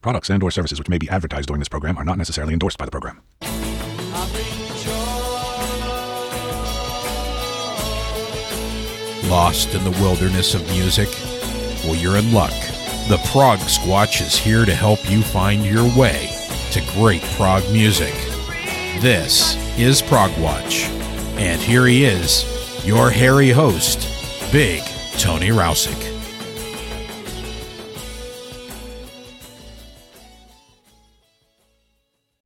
Products and or services which may be advertised during this program are not necessarily endorsed by the program. Lost in the wilderness of music? Well, you're in luck. The Prog Squatch is here to help you find your way to great prog music. This is Prog Watch. And here he is, your hairy host, Big Tony Rousick.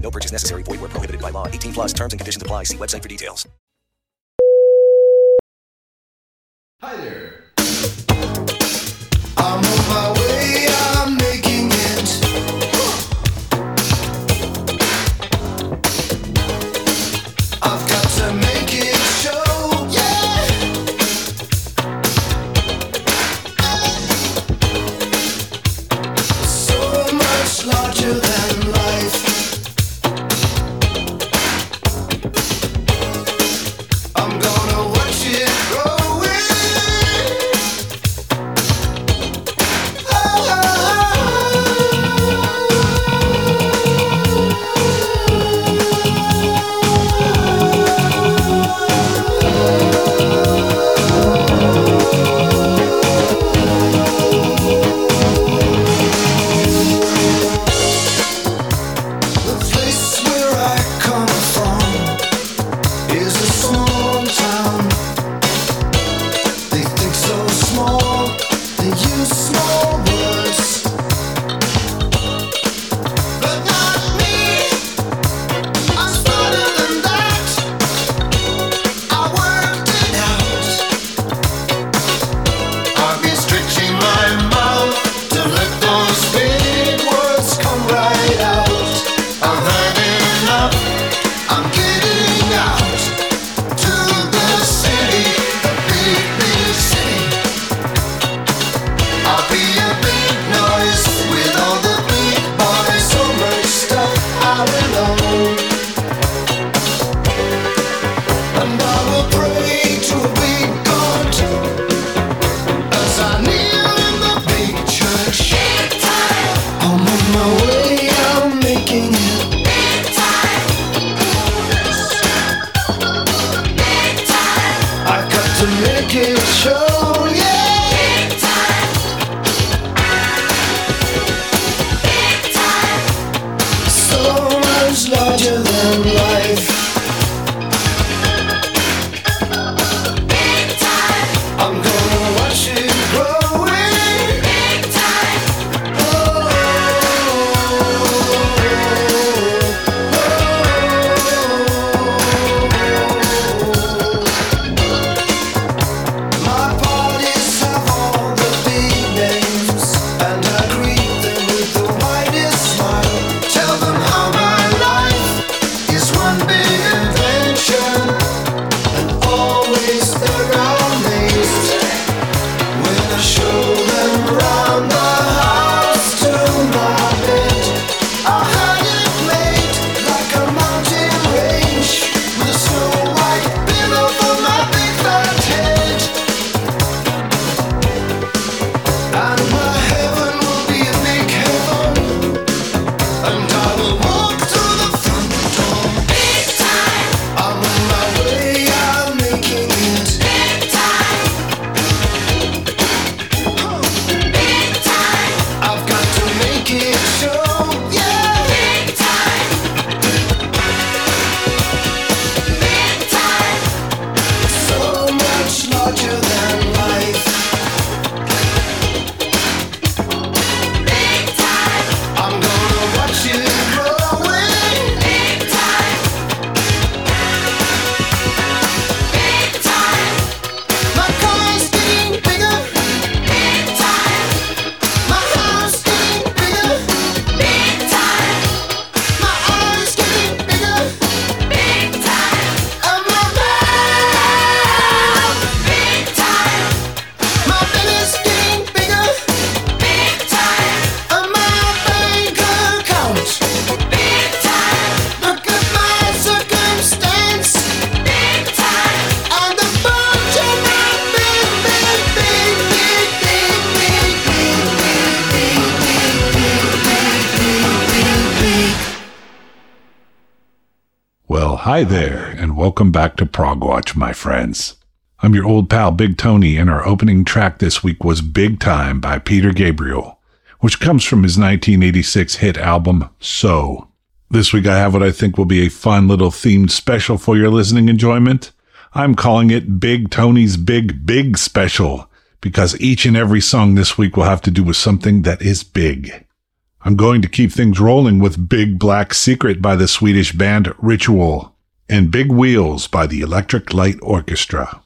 No purchase necessary. Void where prohibited by law. 18 plus terms and conditions apply. See website for details. Hi there. I'm on my way. Hi there, and welcome back to Prog Watch, my friends. I'm your old pal Big Tony, and our opening track this week was Big Time by Peter Gabriel, which comes from his 1986 hit album, So. This week I have what I think will be a fun little themed special for your listening enjoyment. I'm calling it Big Tony's Big Big Special, because each and every song this week will have to do with something that is big. I'm going to keep things rolling with Big Black Secret by the Swedish band Ritual and Big Wheels by the Electric Light Orchestra.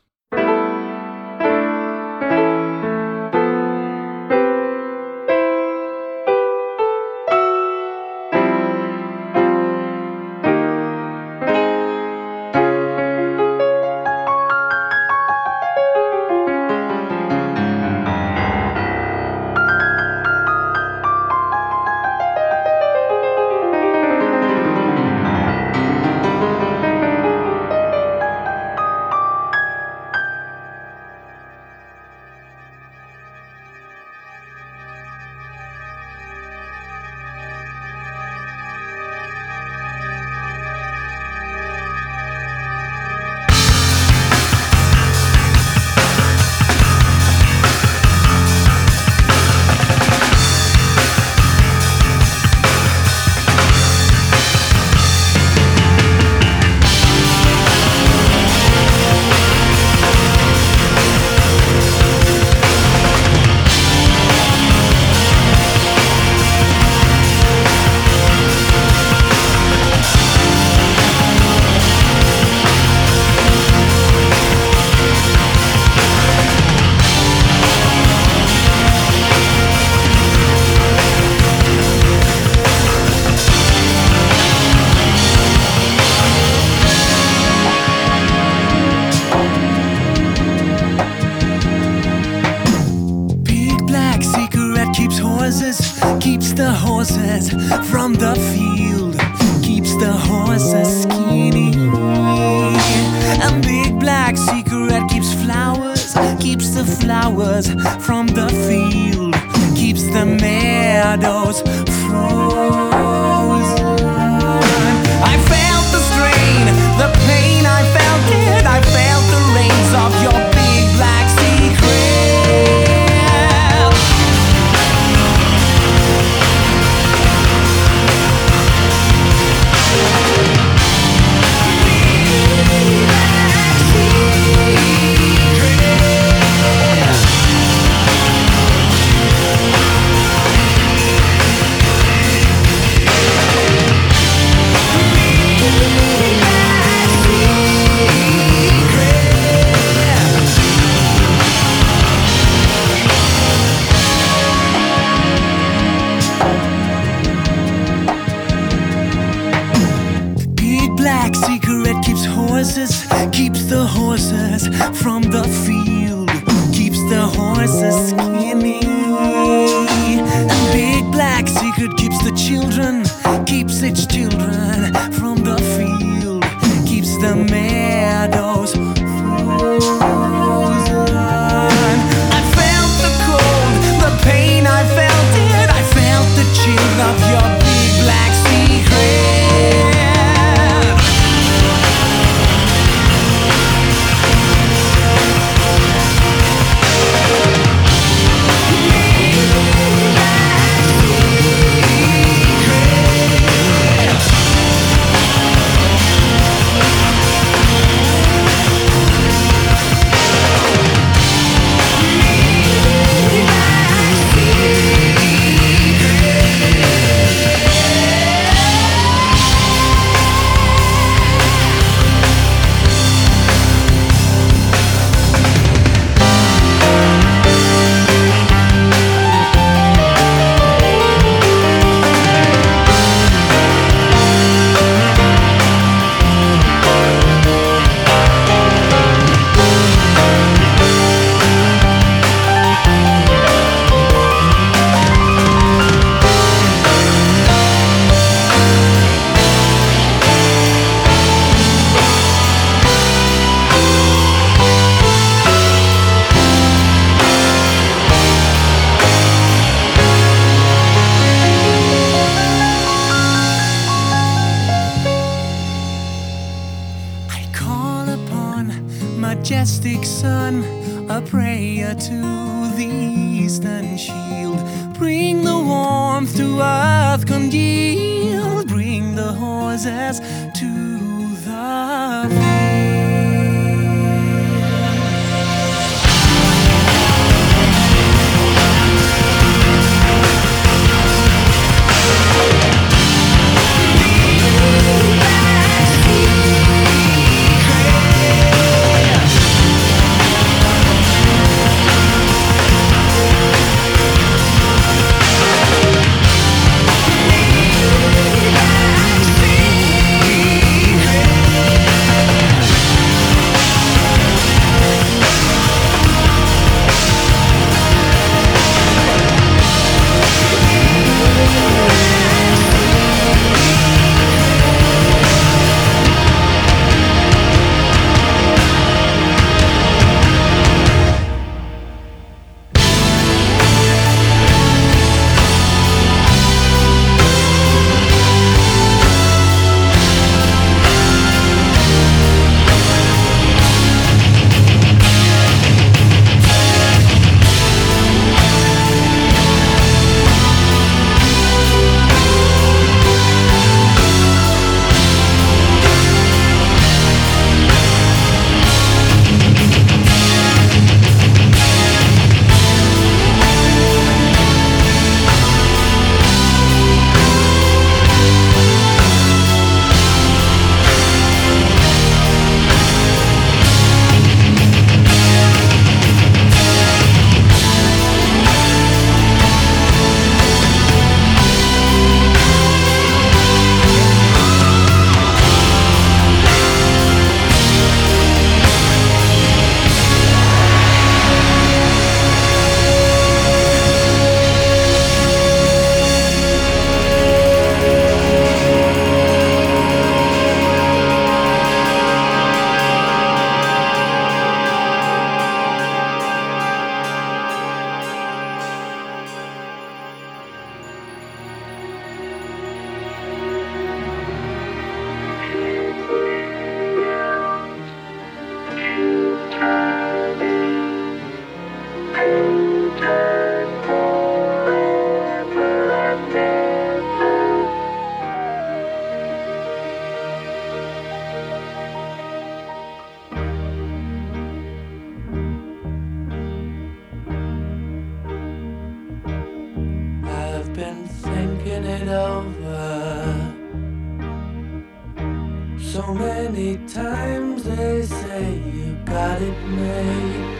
Meadows frozen. The got it made.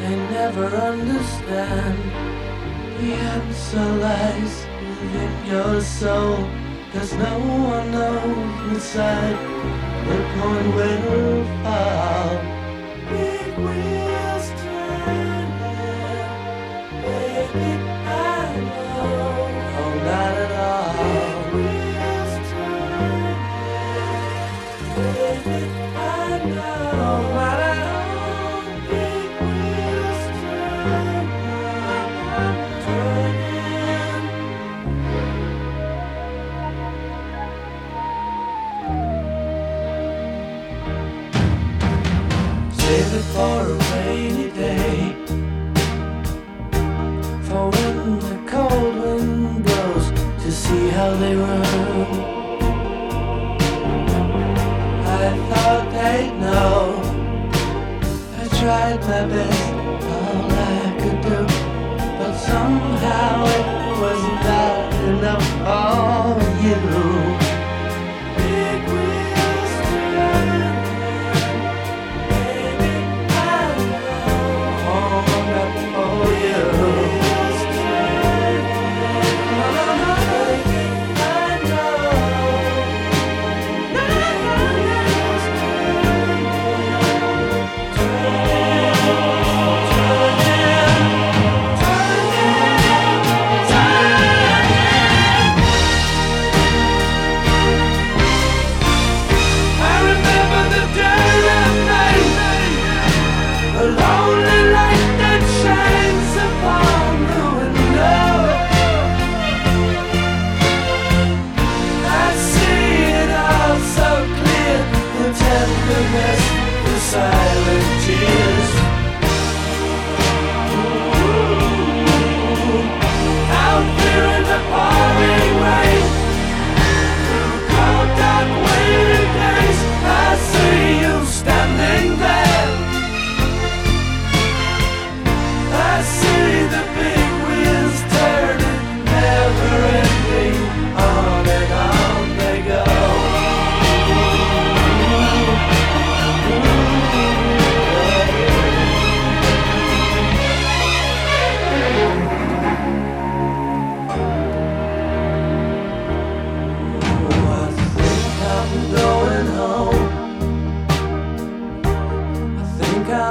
They never understand the answer lies within your soul. Cause no one knows which side the coin will fall. Big wheels turning. Baby, they. I thought they'd know. I tried my best, all I could do. But somehow it was not enough for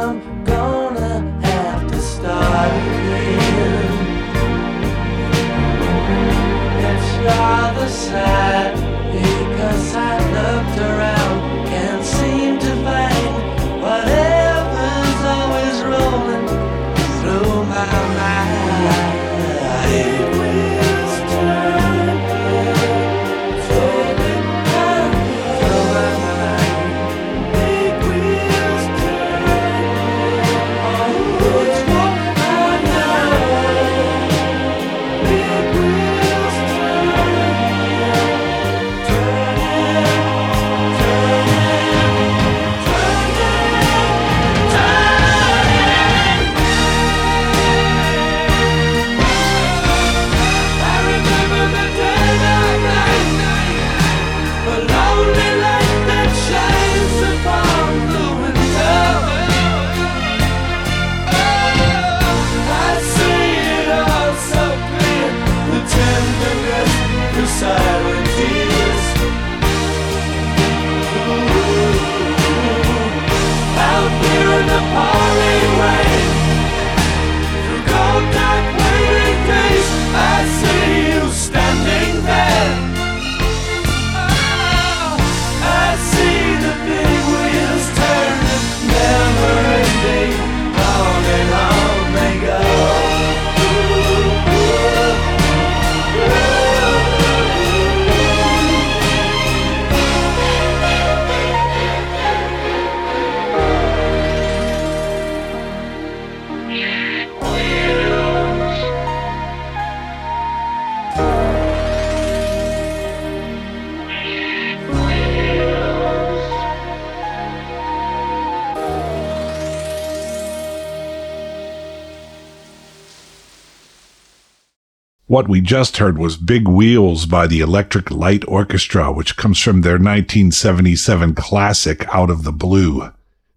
I'm gonna have to start again. It's the sad. What we just heard was Big Wheels by the Electric Light Orchestra, which comes from their 1977 classic Out of the Blue.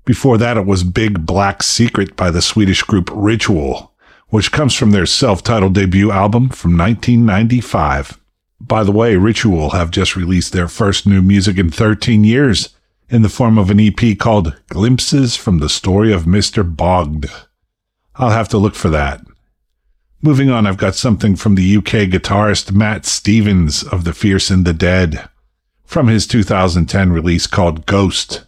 Before that, it was Big Black Secret by the Swedish group Ritual, which comes from their self-titled debut album from 1995. By the way, Ritual have just released their first new music in 13 years in the form of an EP called Glimpses from the Story of Mr. Bogd. I'll have to look for that. Moving on, I've got something from the UK guitarist Matt Stevens of The Fierce and the Dead from his 2010 release called Ghost.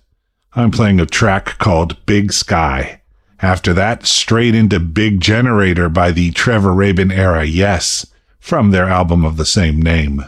I'm playing a track called Big Sky. After that, straight into Big Generator by the Trevor Rabin era Yes from their album of the same name.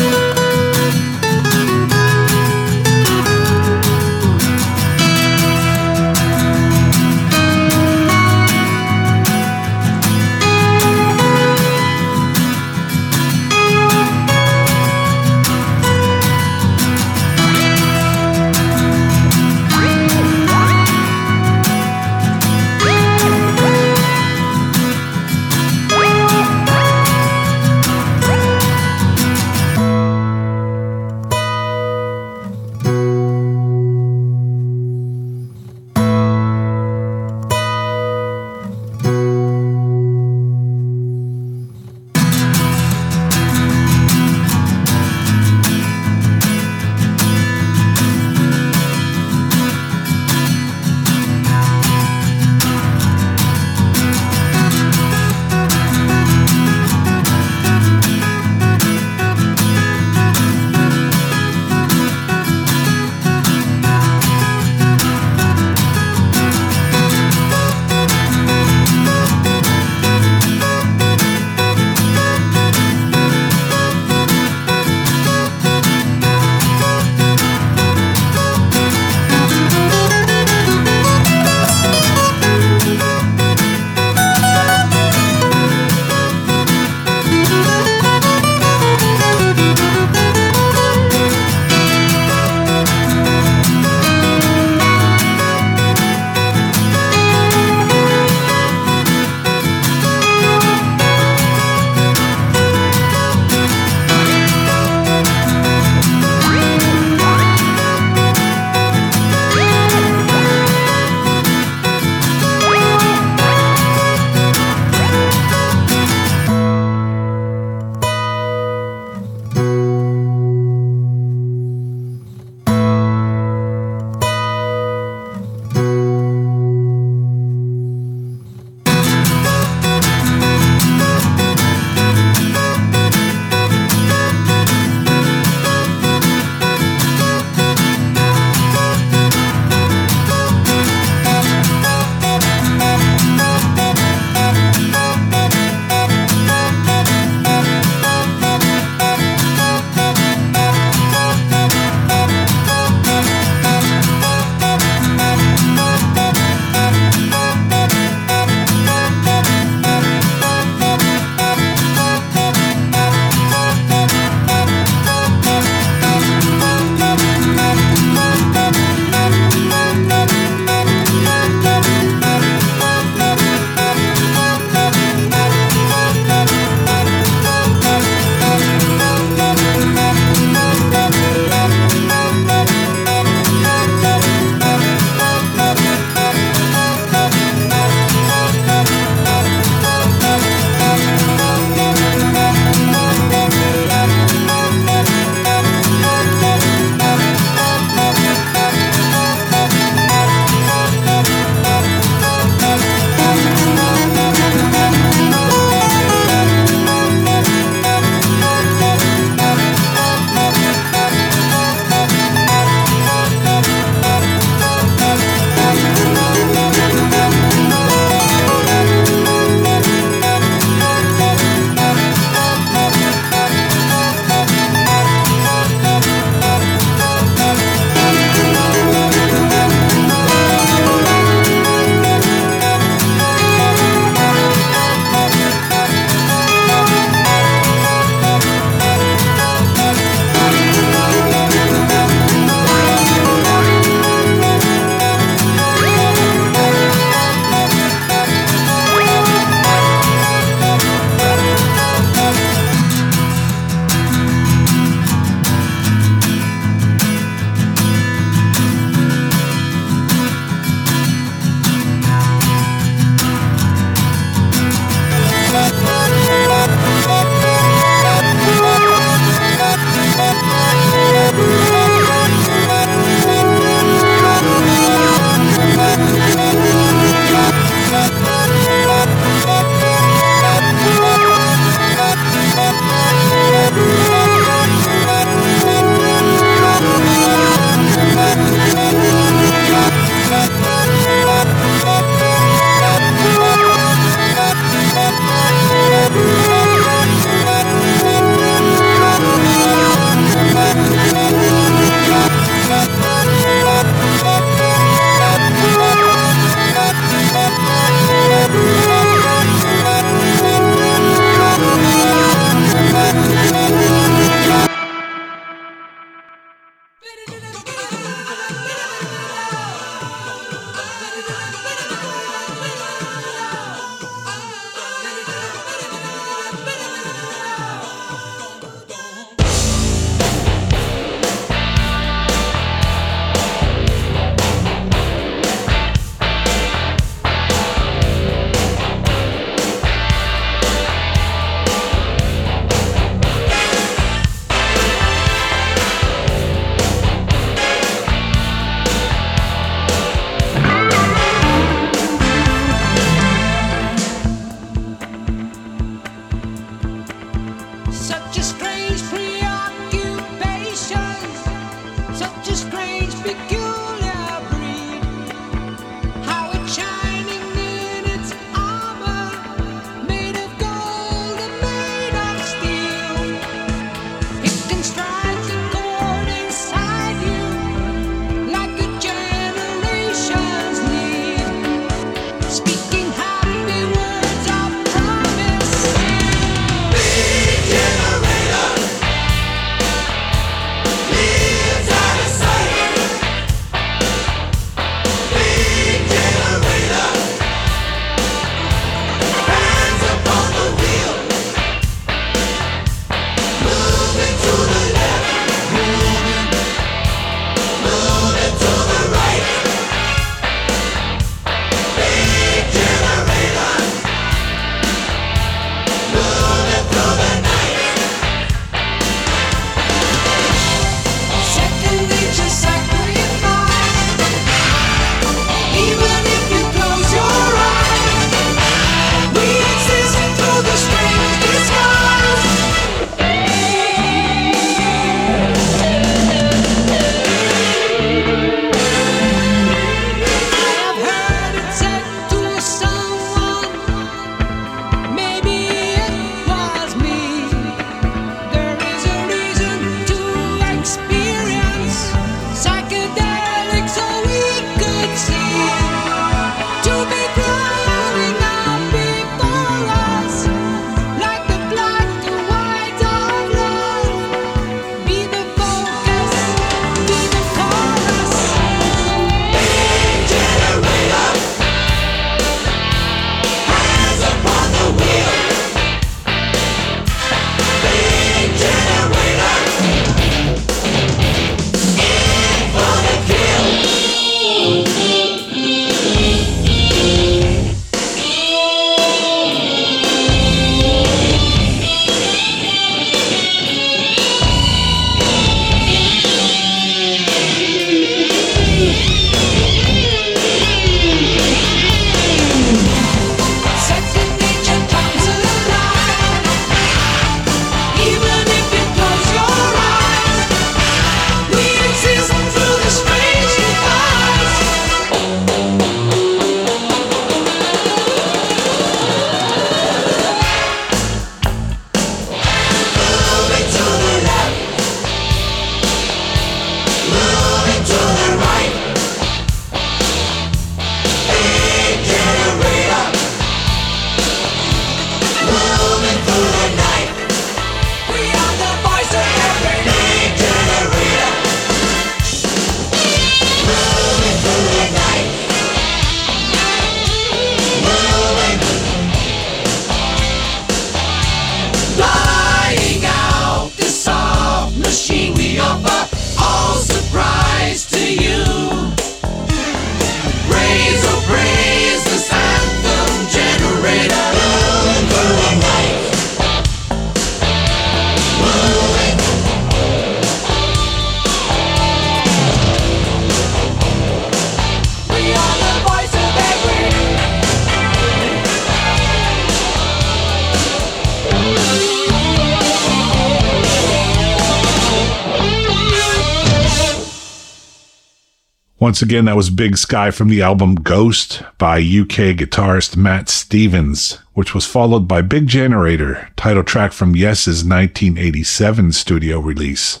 Once again, that was Big Sky from the album Ghost by UK guitarist Matt Stevens, which was followed by Big Generator, title track from Yes's 1987 studio release.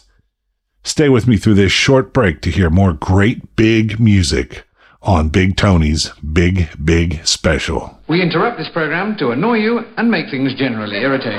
Stay with me through this short break to hear more great big music on Big Tony's Big Big Special. We interrupt this program to annoy you and make things generally irritating.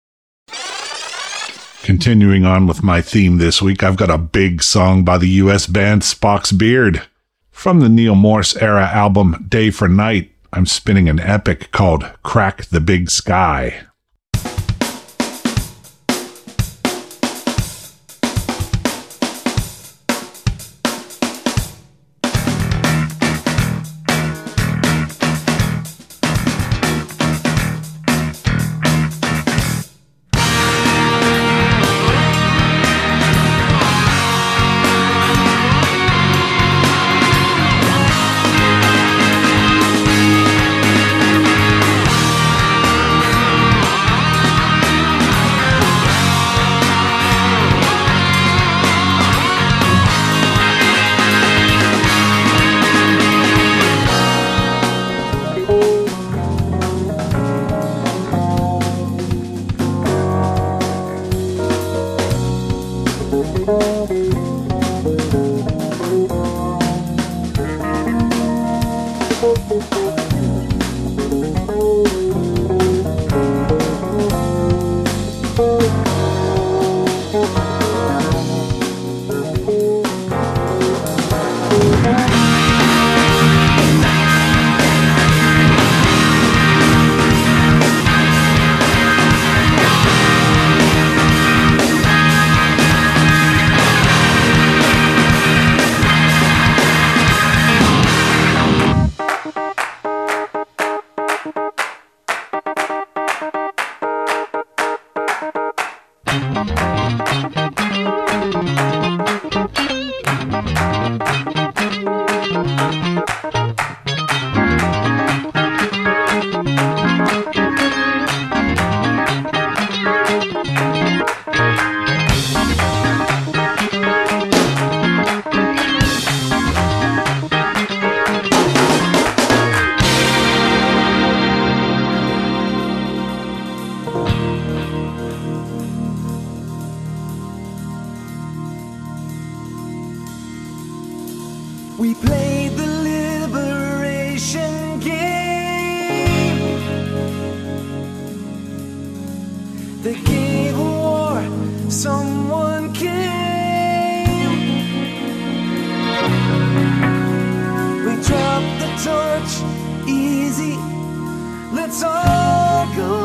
Continuing on with my theme this week, I've got a big song by the US band Spock's Beard. From the Neal Morse era album Day for Night, I'm spinning an epic called Crack the Big Sky. Played the liberation game. They gave a war, someone came. We dropped the torch, easy. Let's all go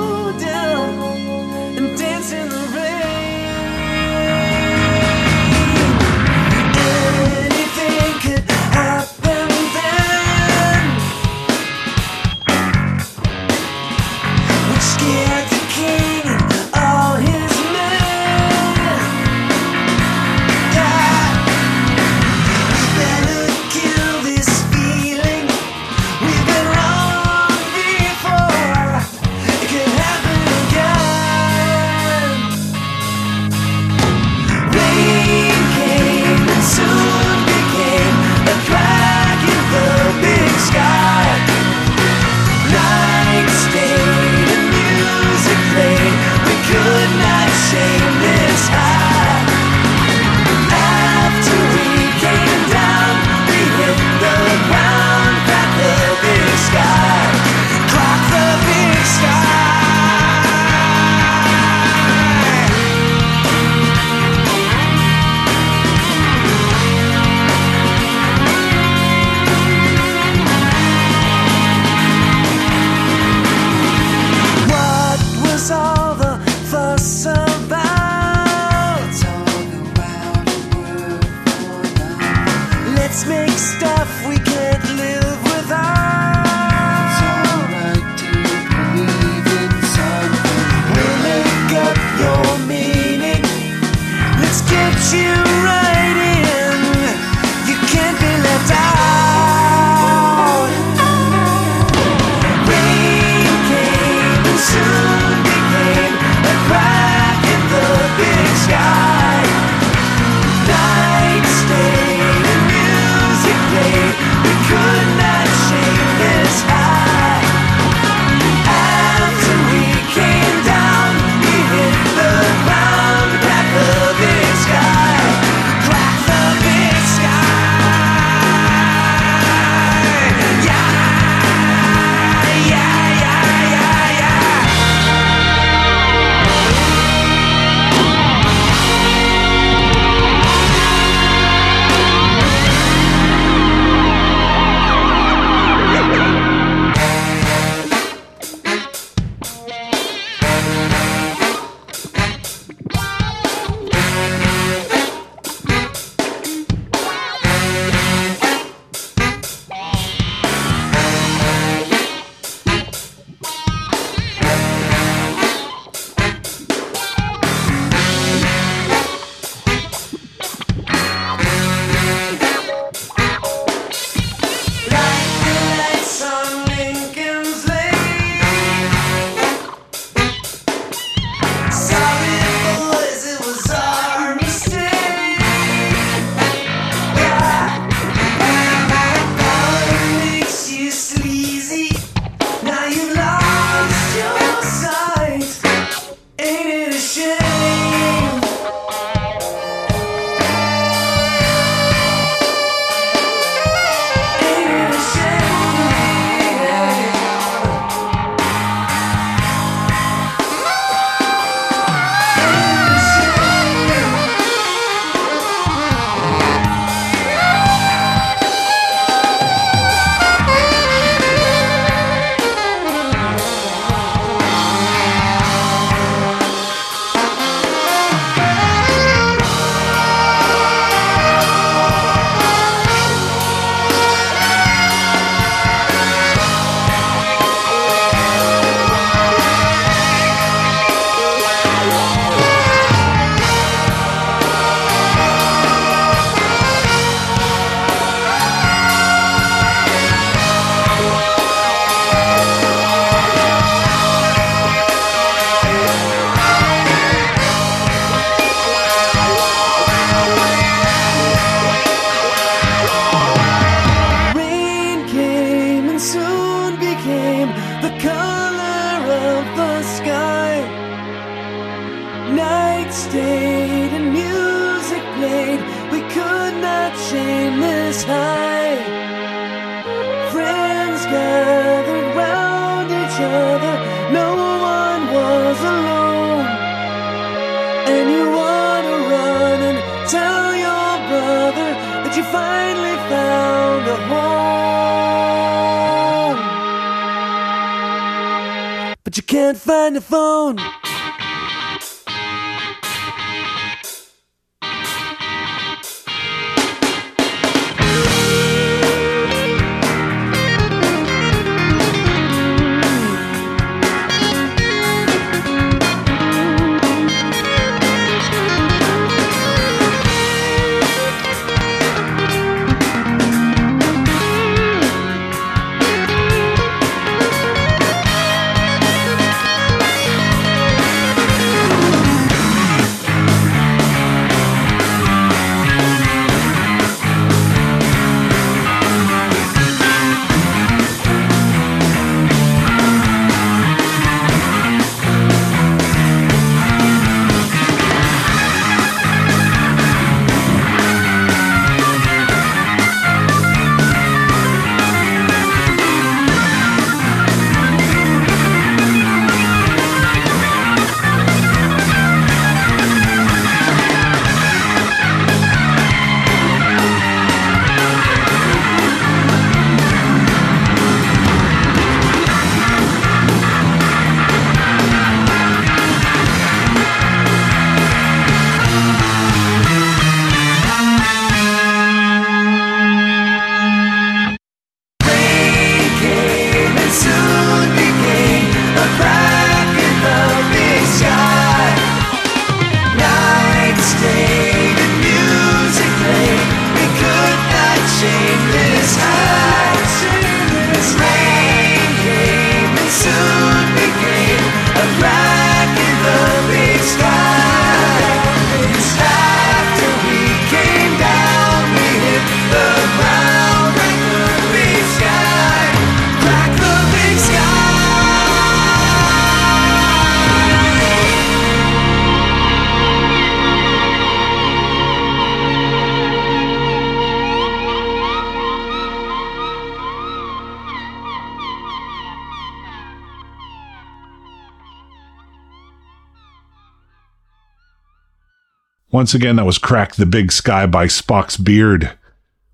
Once again, that was Crack the Big Sky by Spock's Beard,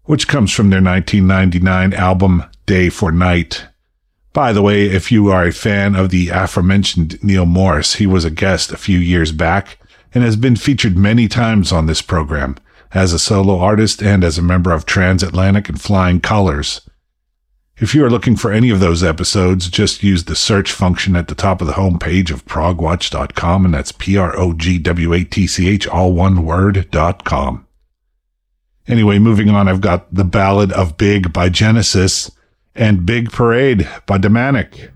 which comes from their 1999 album Day for Night. By the way, if you are a fan of the aforementioned Neal Morse, he was a guest a few years back and has been featured many times on this program as a solo artist and as a member of Transatlantic and Flying Colors. If you are looking for any of those episodes, just use the search function at the top of the homepage of progwatch.com, and that's P R O G W A T C H, all one word, dot com. Anyway, moving on, I've got The Ballad of Big by Genesis and Big Parade by Damanek.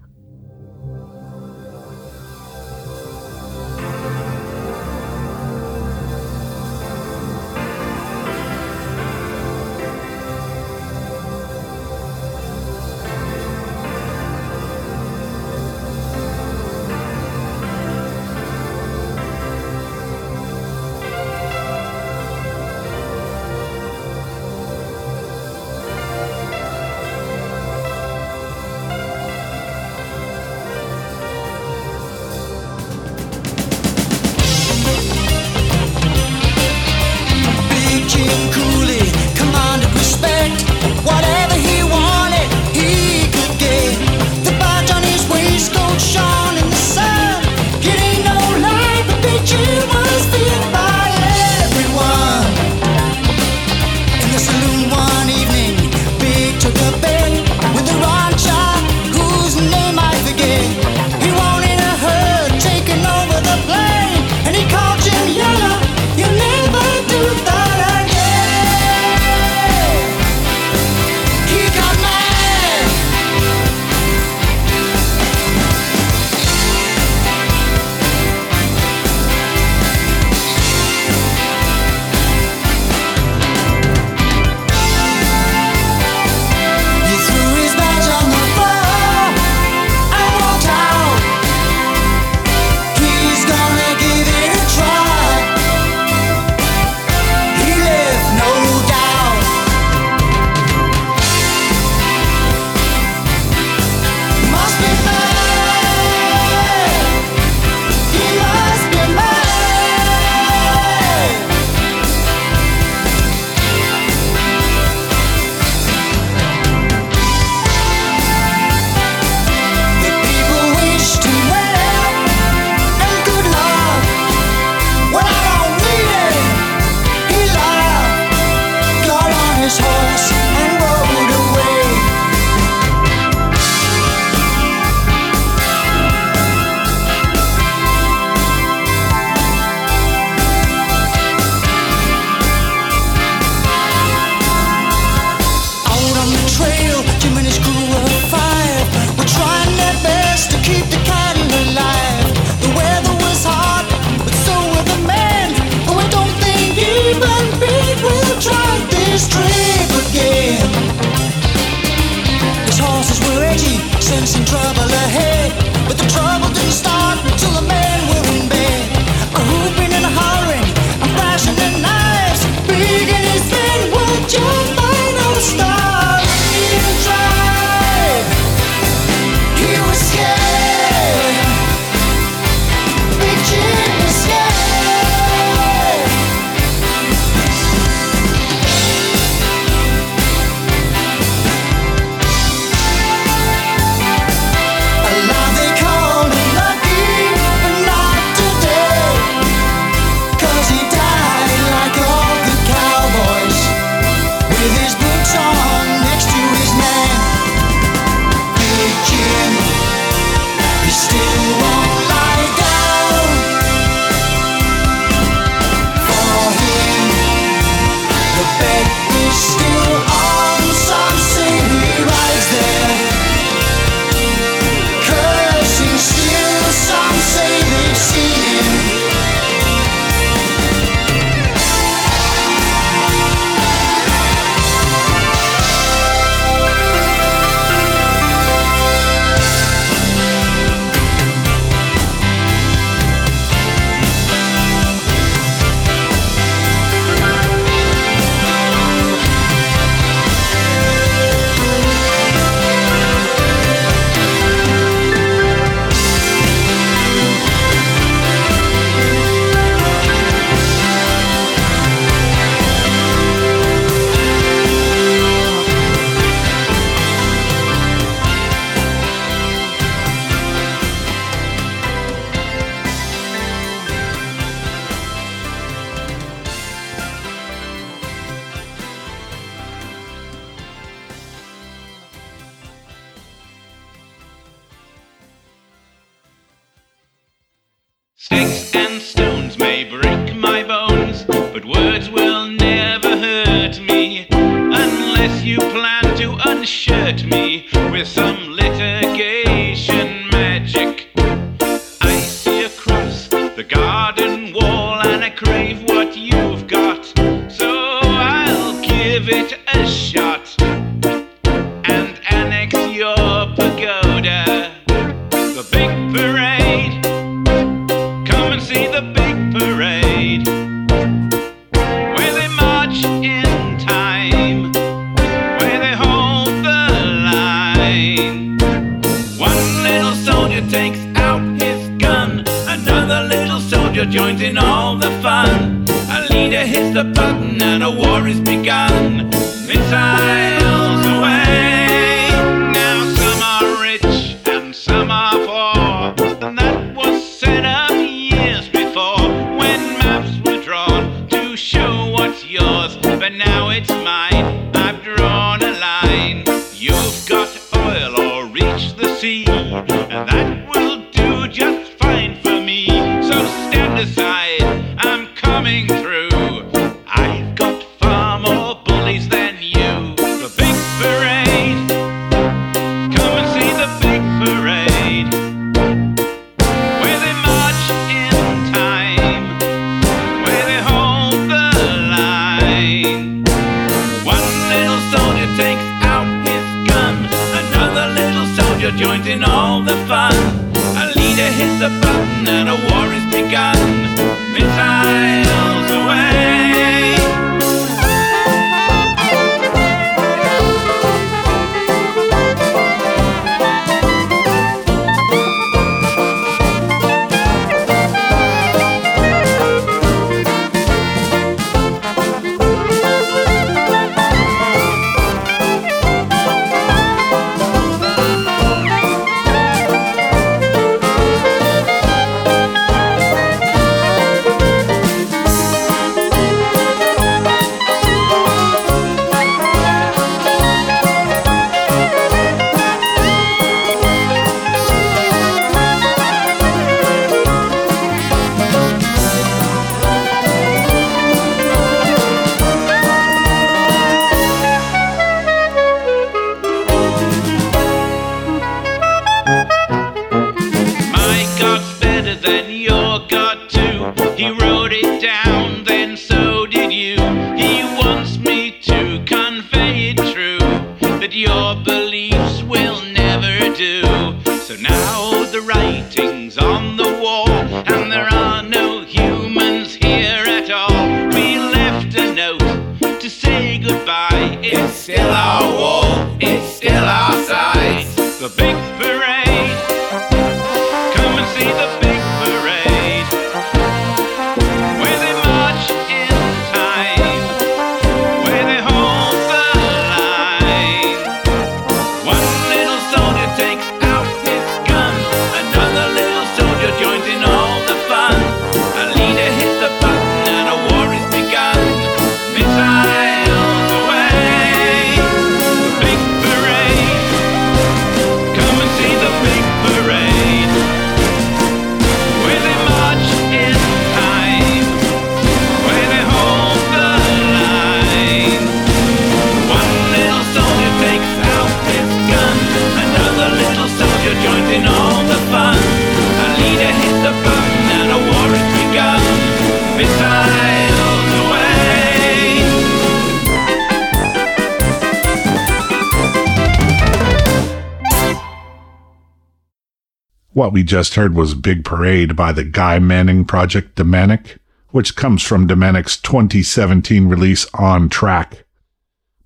what we just heard was Big Parade by the Guy Manning Project Damanek, which comes from Damanek's 2017 release On Track.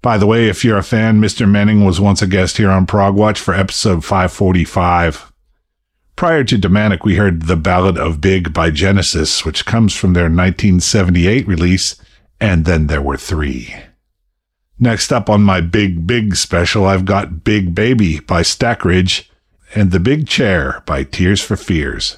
By the way, if you're a fan, Mr. Manning was once a guest here on Prog-Watch for episode 545. Prior to Damanek, we heard The Ballad of Big by Genesis, which comes from their 1978 release, and then there were three. Next up on my Big Big special, I've got Big Baby by Stackridge, and The Big Chair by Tears for Fears.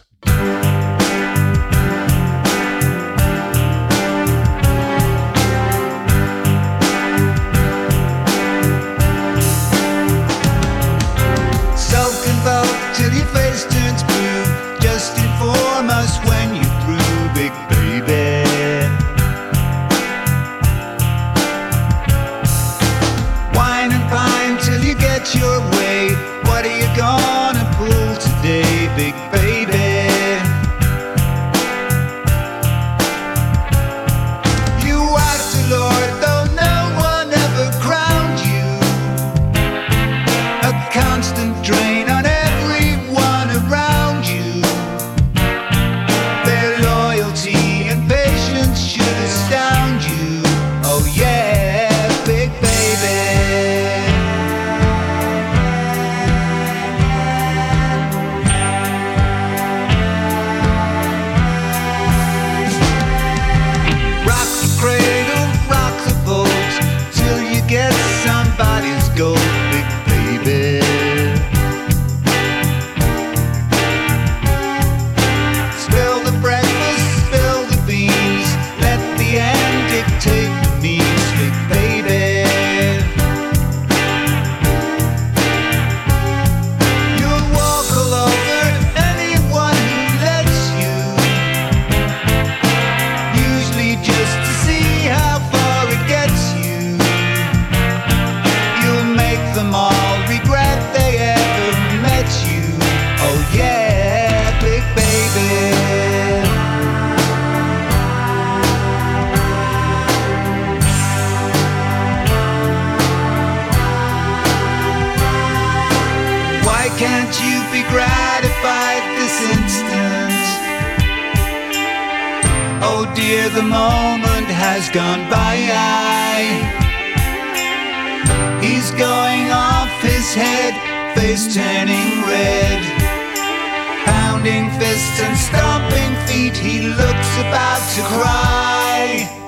the moment has gone by. He's going off his head, face turning red. Pounding fists and stomping feet, he looks about to cry.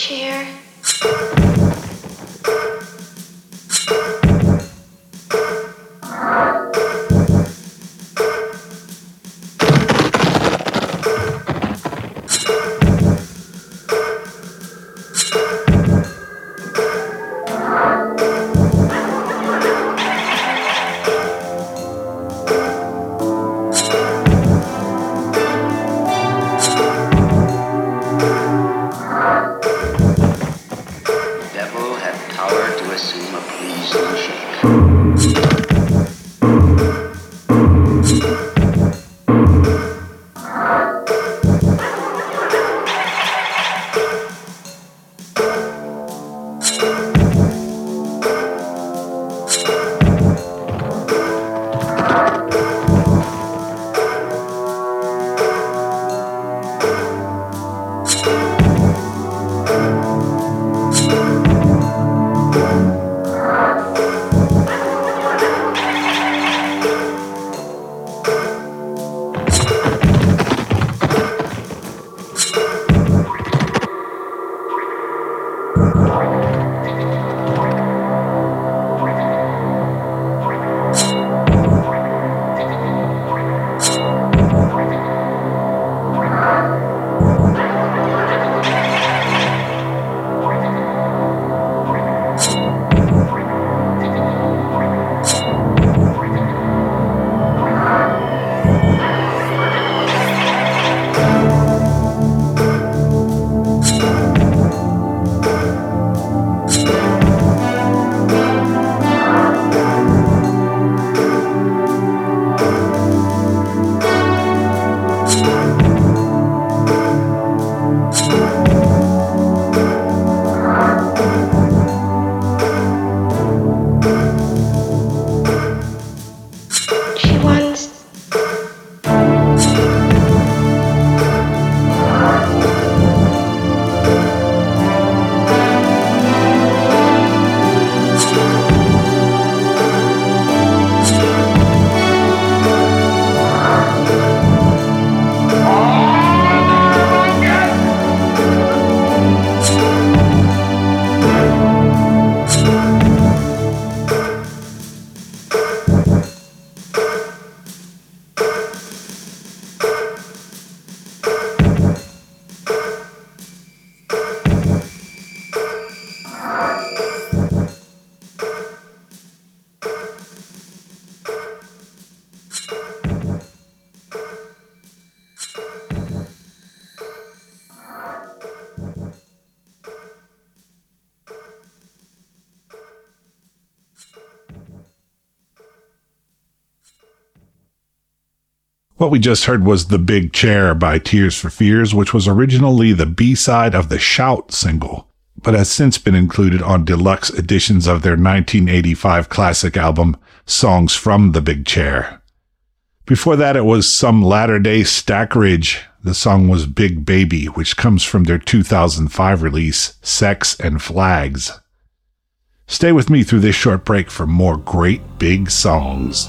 chair. What we just heard was The Big Chair by Tears for Fears, which was originally the B side of the Shout single, but has since been included on deluxe editions of their 1985 classic album, Songs from the Big Chair. Before that, it was some latter day Stackridge. The song was Big Baby, which comes from their 2005 release, Sex and Flags. Stay with me through this short break for more great big songs.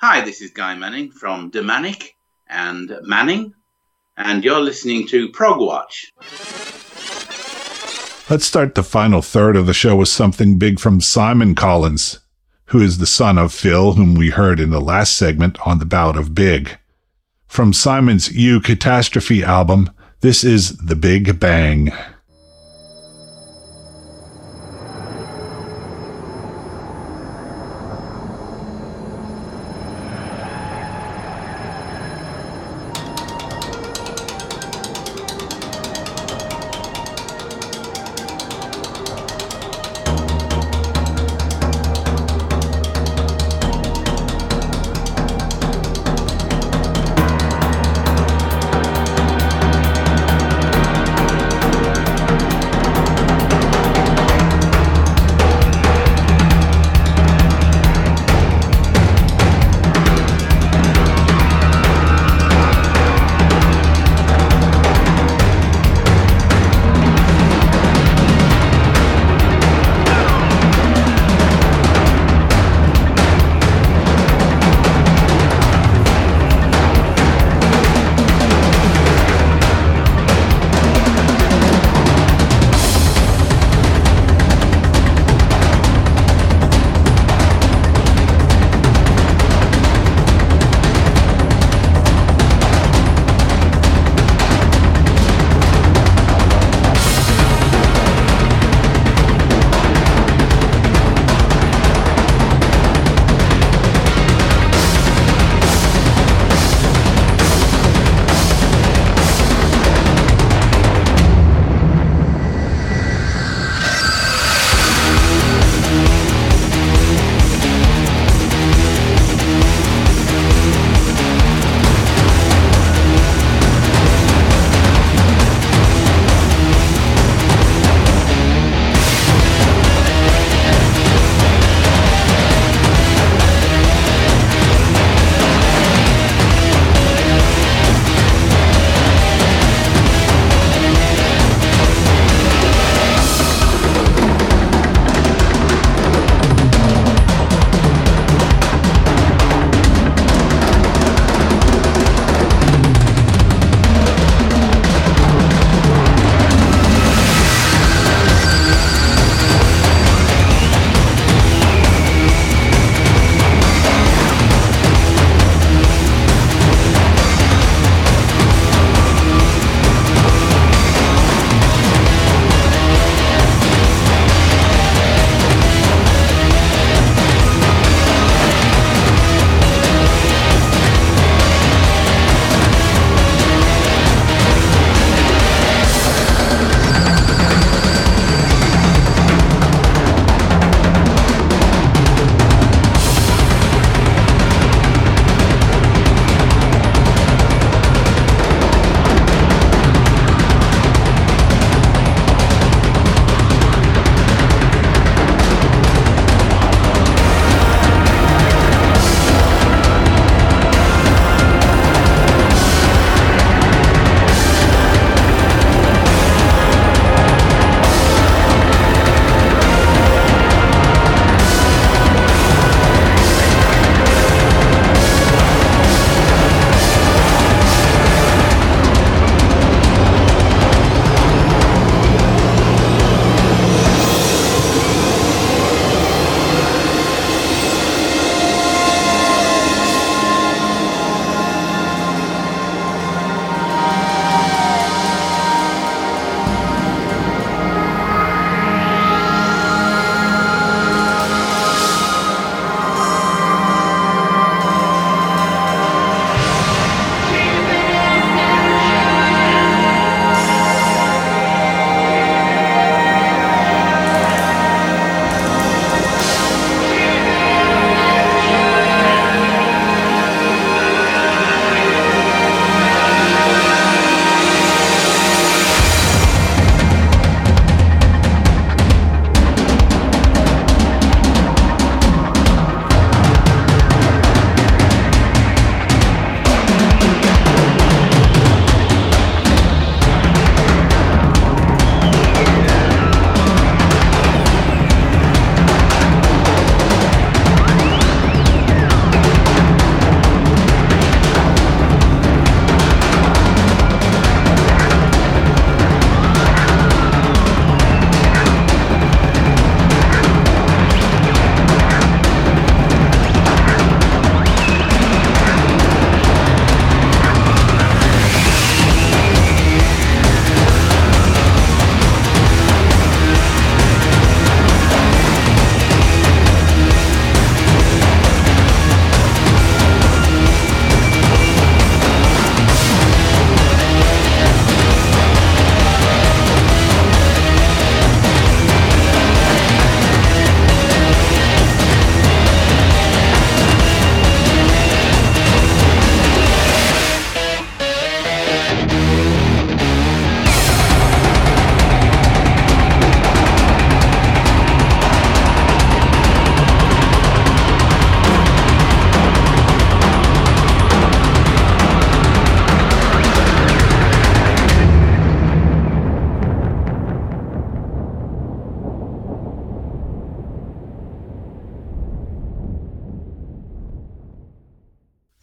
Hi, this is Guy Manning from Damanek and Manning, and you're listening to Prog-Watch. Let's start the final third of the show with something big from Simon Collins, who is the son of Phil, whom we heard in the last segment on the bout of Big. From Simon's U-Catastrophe album, this is The Big Bang.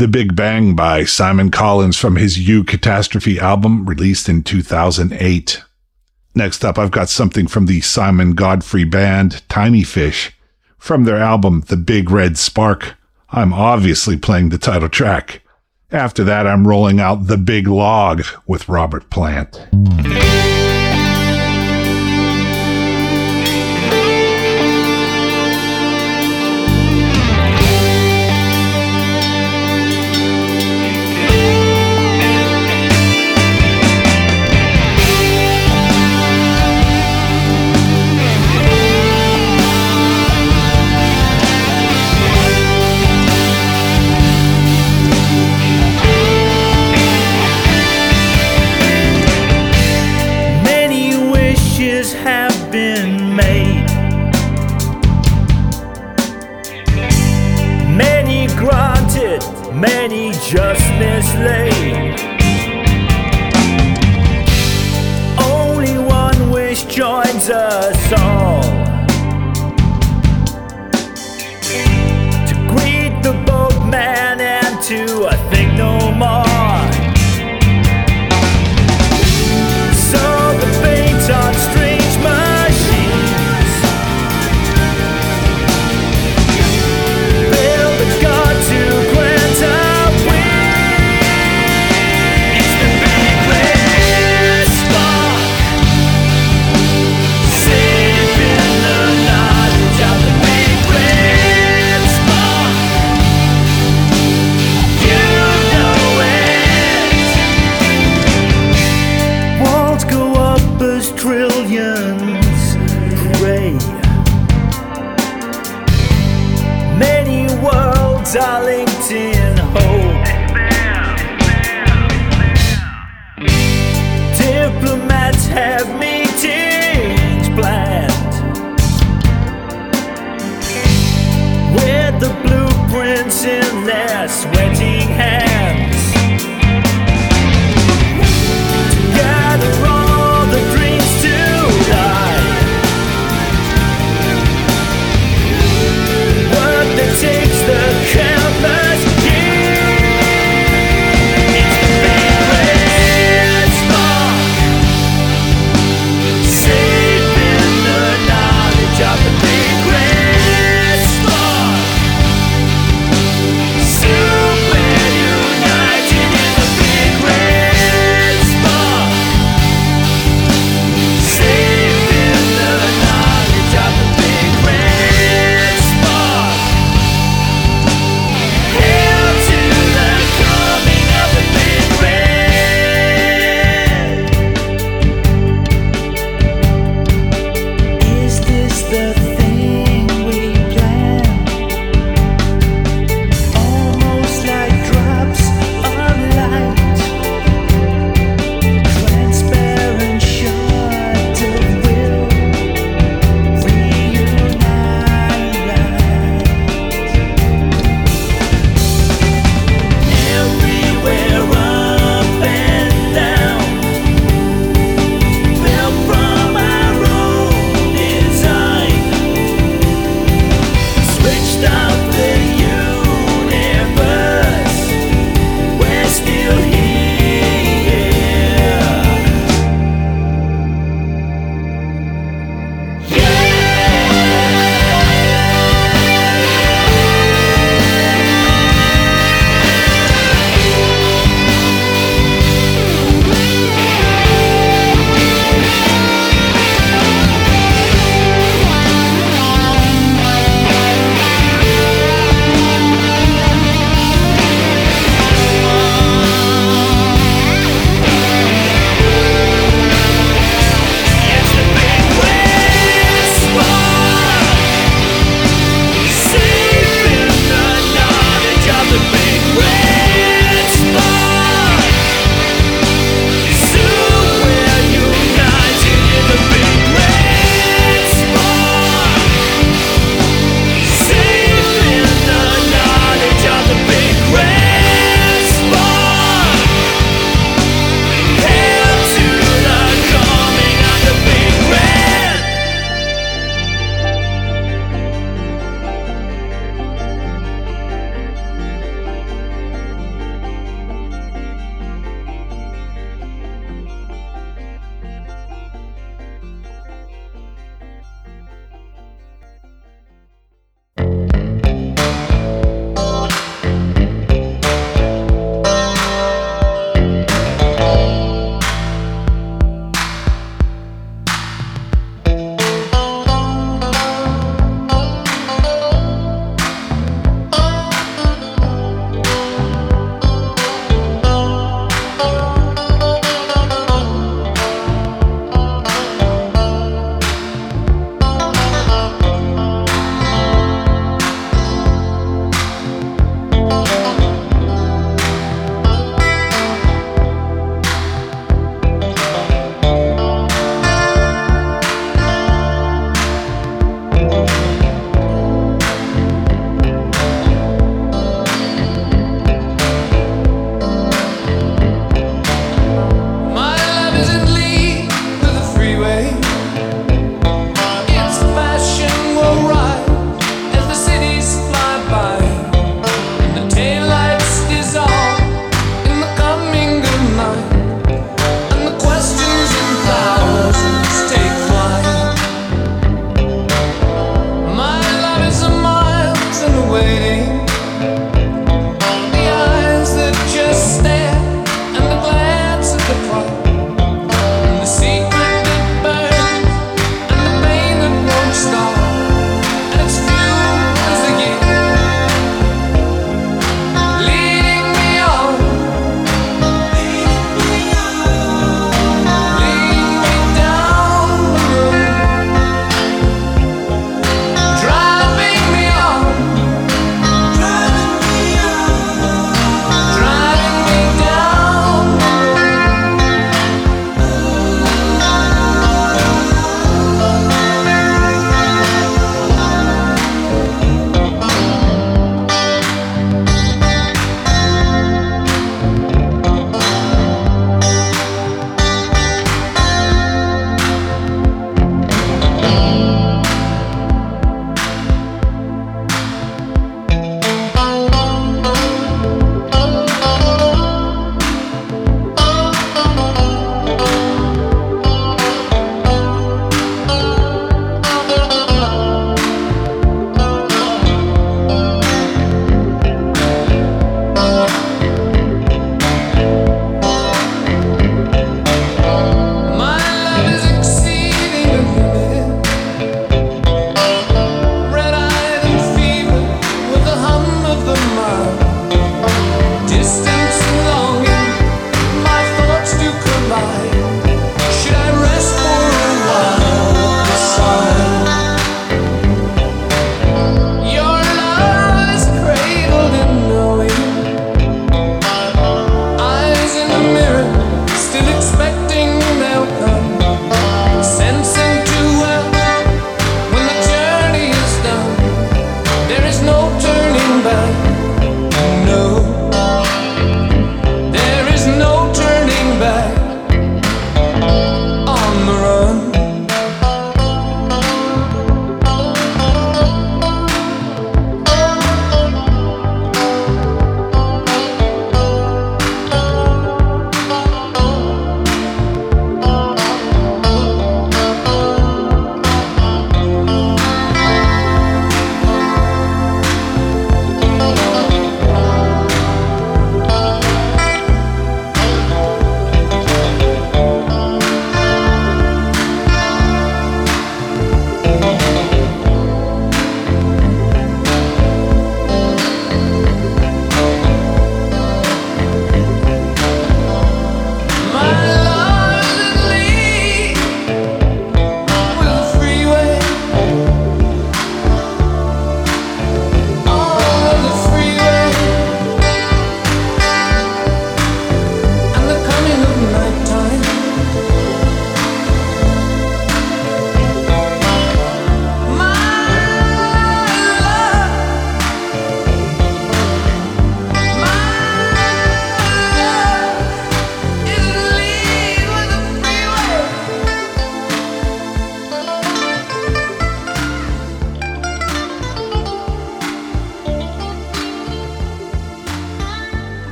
The Big Bang by Simon Collins from his U-Catastrophe album released in 2008. Next up, I've got something from the Simon Godfrey band, Tinyfish, from their album The Big Red Spark. I'm obviously playing the title track. After that, I'm rolling out The Big Log with Robert Plant.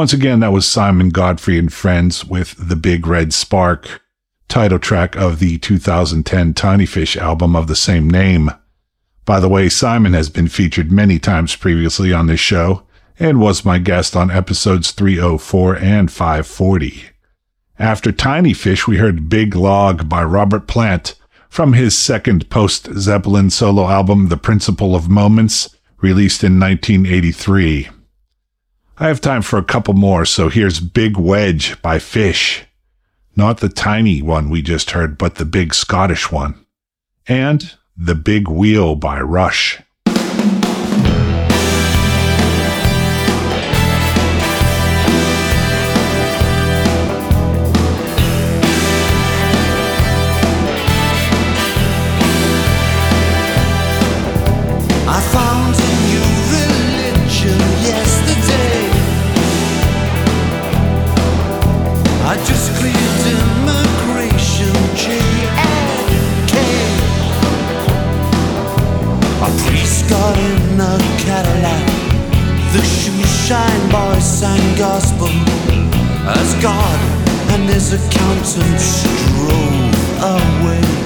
Once again, that was Simon Godfrey and Friends with The Big Red Spark, title track of the 2010 Tinyfish album of the same name. By the way, Simon has been featured many times previously on this show and was my guest on episodes 304 and 540. After Tinyfish, we heard Big Log by Robert Plant from his second post Zeppelin solo album, The Principle of Moments, released in 1983. I have time for a couple more, so here's Big Wedge by Fish. Not the tiny one we just heard, but the big Scottish one. And The Big Wheel by Rush. As God and his accountants drove away.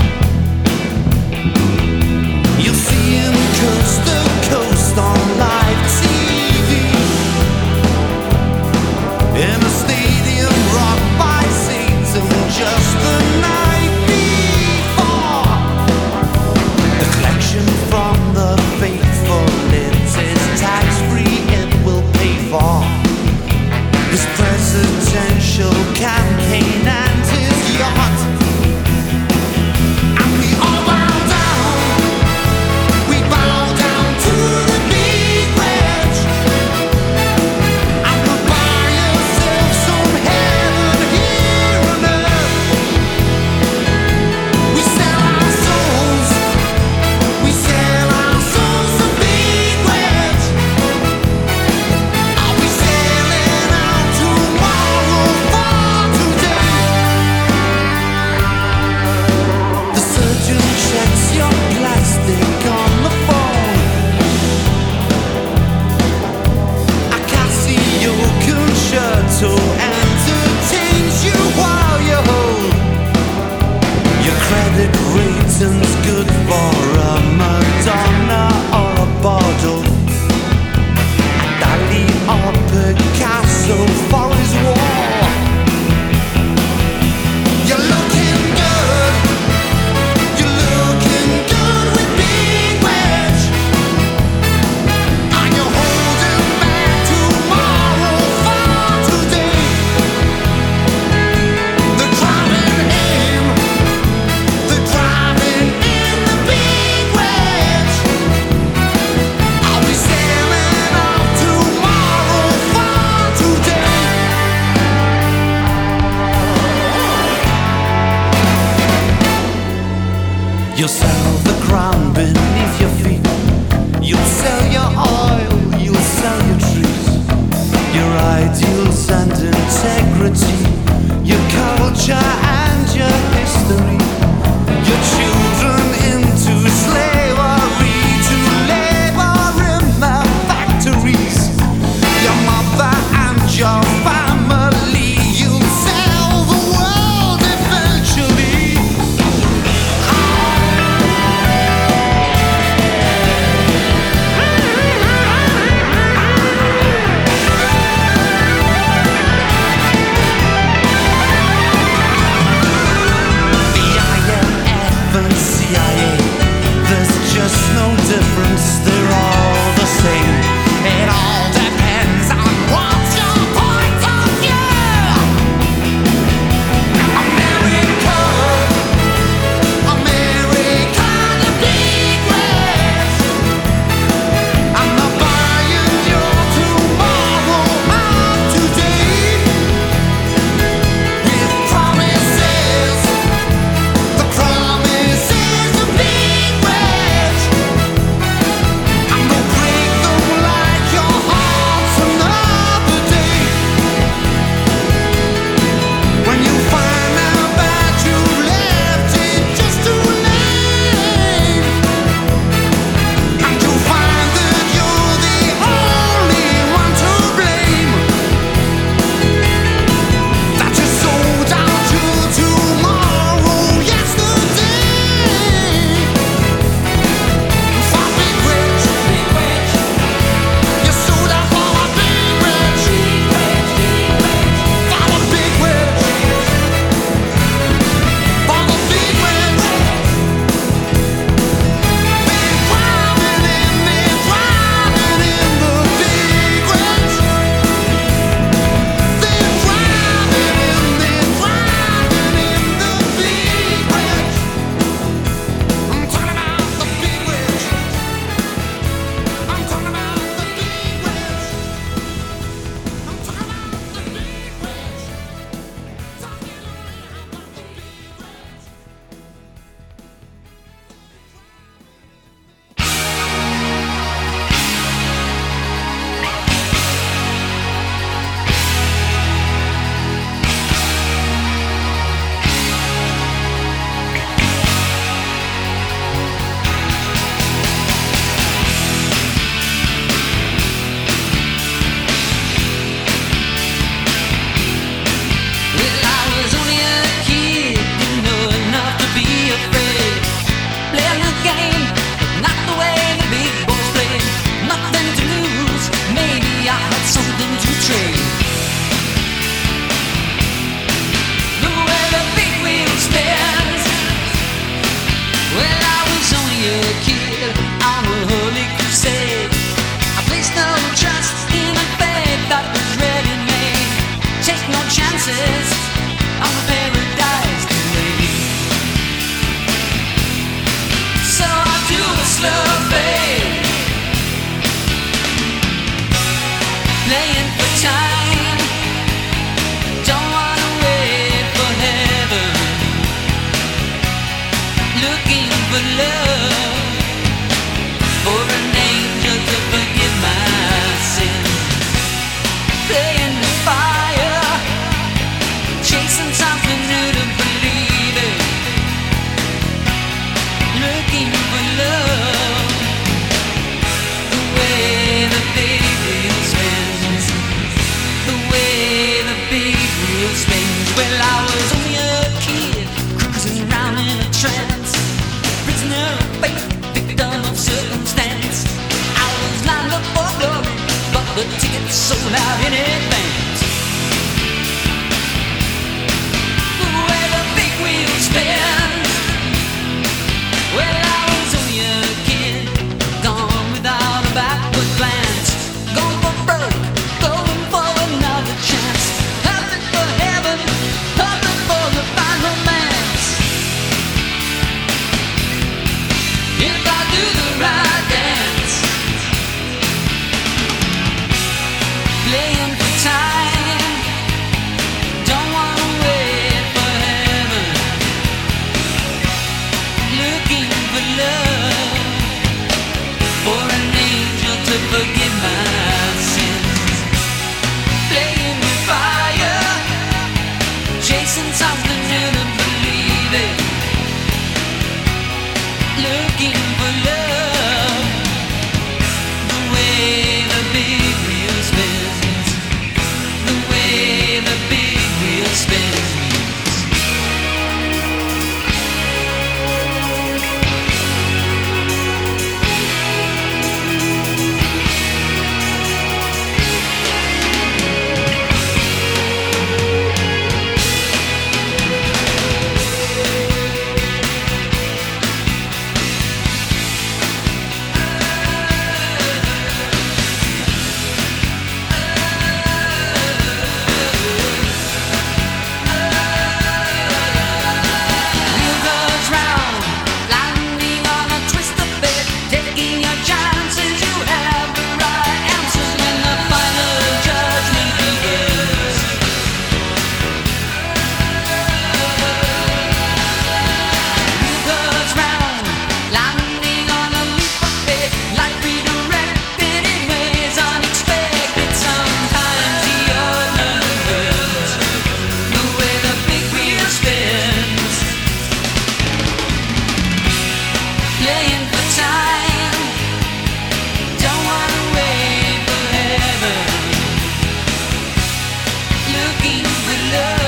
Looking for love,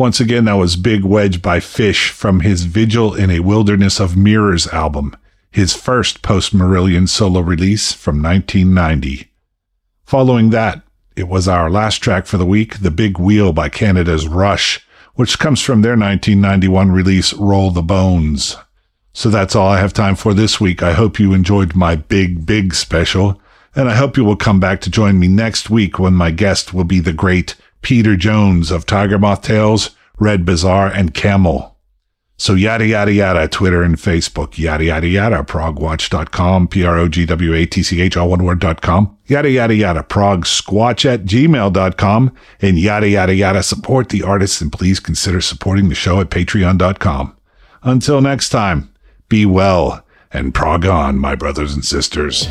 Once again, that was Big Wedge by Fish from his Vigil in a Wilderness of Mirrors album, his first post Marillion solo release from 1990. Following that, it was our last track for the week, The Big Wheel by Canada's Rush, which comes from their 1991 release Roll the Bones. So that's all I have time for this week. I hope you enjoyed my big, big special, and I hope you will come back to join me next week when my guest will be the great Peter Jones of Tiger Moth Tales, Red Bazar, and Camel. So yada yada yada, Twitter and Facebook, yada yada yada, progwatch.com, P-R-O-G-W-A-T-C-H, all one word dot com, yada yada yada, progsquatch at gmail.com, and yada yada yada, support the artists and please consider supporting the show at patreon.com. Until next time, be well and prog on, my brothers and sisters.